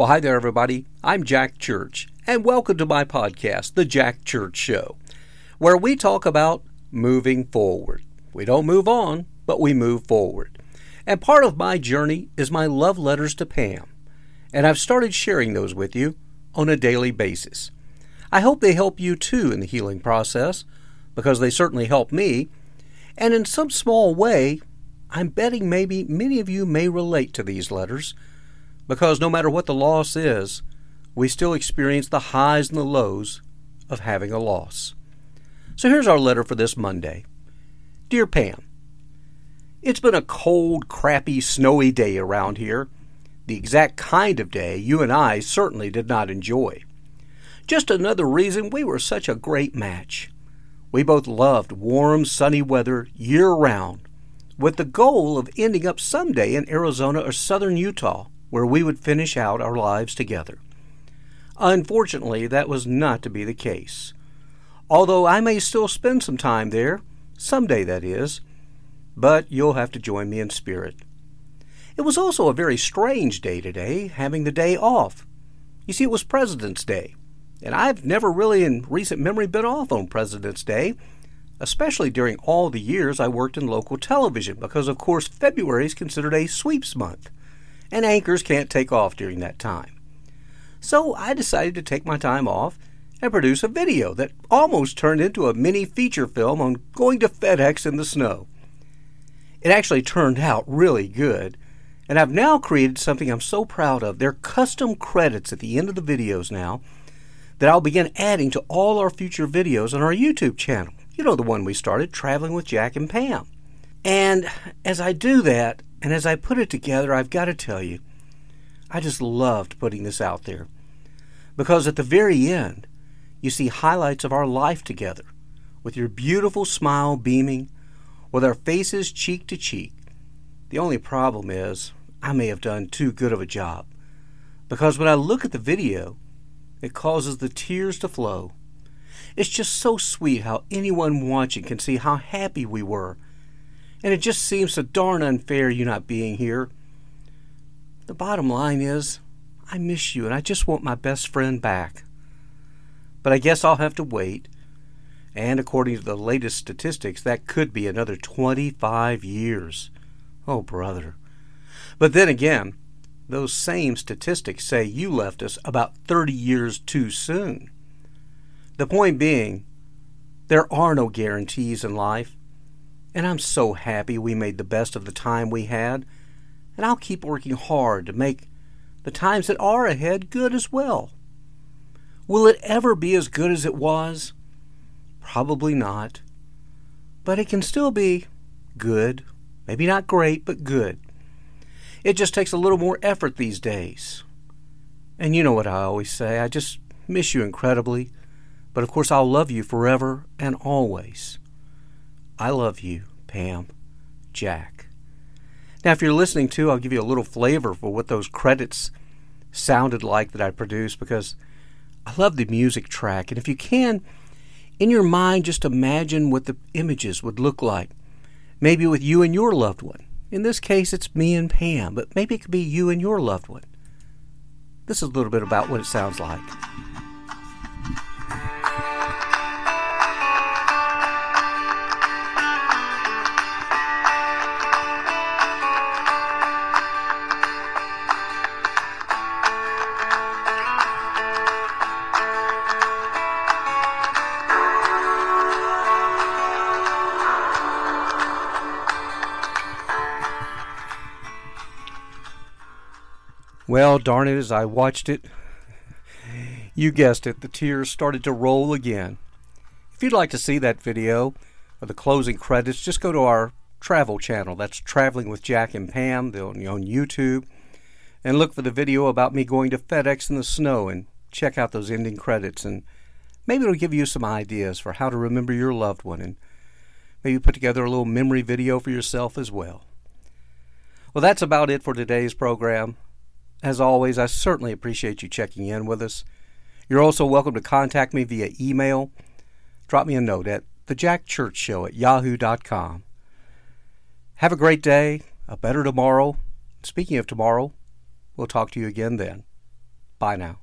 Well, hi there, everybody. I'm Jack Church, and welcome to my podcast, The Jack Church Show, where we talk about moving forward. We don't move on, but we move forward. And part of my journey is my love letters to Pam, and I've started sharing those with you on a daily basis. I hope they help you too in the healing process, because they certainly help me, and in some small way, I'm betting maybe many of you may relate to these letters because no matter what the loss is, we still experience the highs and the lows of having a loss. So here's our letter for this Monday. Dear Pam, It's been a cold, crappy, snowy day around here. The exact kind of day you and I certainly did not enjoy. Just another reason we were such a great match. We both loved warm, sunny weather year round, with the goal of ending up someday in Arizona or southern Utah where we would finish out our lives together. Unfortunately, that was not to be the case. Although I may still spend some time there, someday that is, but you'll have to join me in spirit. It was also a very strange day today, having the day off. You see, it was President's Day, and I've never really in recent memory been off on President's Day, especially during all the years I worked in local television, because of course February is considered a sweeps month and anchors can't take off during that time. So I decided to take my time off and produce a video that almost turned into a mini feature film on going to FedEx in the snow. It actually turned out really good, and I've now created something I'm so proud of. They're custom credits at the end of the videos now that I'll begin adding to all our future videos on our YouTube channel. You know, the one we started, Traveling with Jack and Pam. And as I do that, and as I put it together, I've got to tell you, I just loved putting this out there. Because at the very end, you see highlights of our life together, with your beautiful smile beaming, with our faces cheek to cheek. The only problem is, I may have done too good of a job. Because when I look at the video, it causes the tears to flow. It's just so sweet how anyone watching can see how happy we were and it just seems so darn unfair you not being here. The bottom line is, I miss you and I just want my best friend back. But I guess I'll have to wait. And according to the latest statistics, that could be another 25 years. Oh, brother. But then again, those same statistics say you left us about 30 years too soon. The point being, there are no guarantees in life. And I'm so happy we made the best of the time we had, and I'll keep working hard to make the times that are ahead good as well. Will it ever be as good as it was? Probably not. But it can still be good. Maybe not great, but good. It just takes a little more effort these days. And you know what I always say I just miss you incredibly, but of course I'll love you forever and always. I love you, Pam, Jack. Now, if you're listening to, I'll give you a little flavor for what those credits sounded like that I produced because I love the music track. And if you can, in your mind, just imagine what the images would look like. Maybe with you and your loved one. In this case, it's me and Pam, but maybe it could be you and your loved one. This is a little bit about what it sounds like. Well, darn it, as I watched it, you guessed it, the tears started to roll again. If you'd like to see that video of the closing credits, just go to our travel channel. That's Traveling with Jack and Pam they're on YouTube. And look for the video about me going to FedEx in the snow and check out those ending credits. And maybe it'll give you some ideas for how to remember your loved one and maybe put together a little memory video for yourself as well. Well, that's about it for today's program. As always, I certainly appreciate you checking in with us. You're also welcome to contact me via email. Drop me a note at thejackchurchshow at yahoo.com. Have a great day, a better tomorrow. Speaking of tomorrow, we'll talk to you again then. Bye now.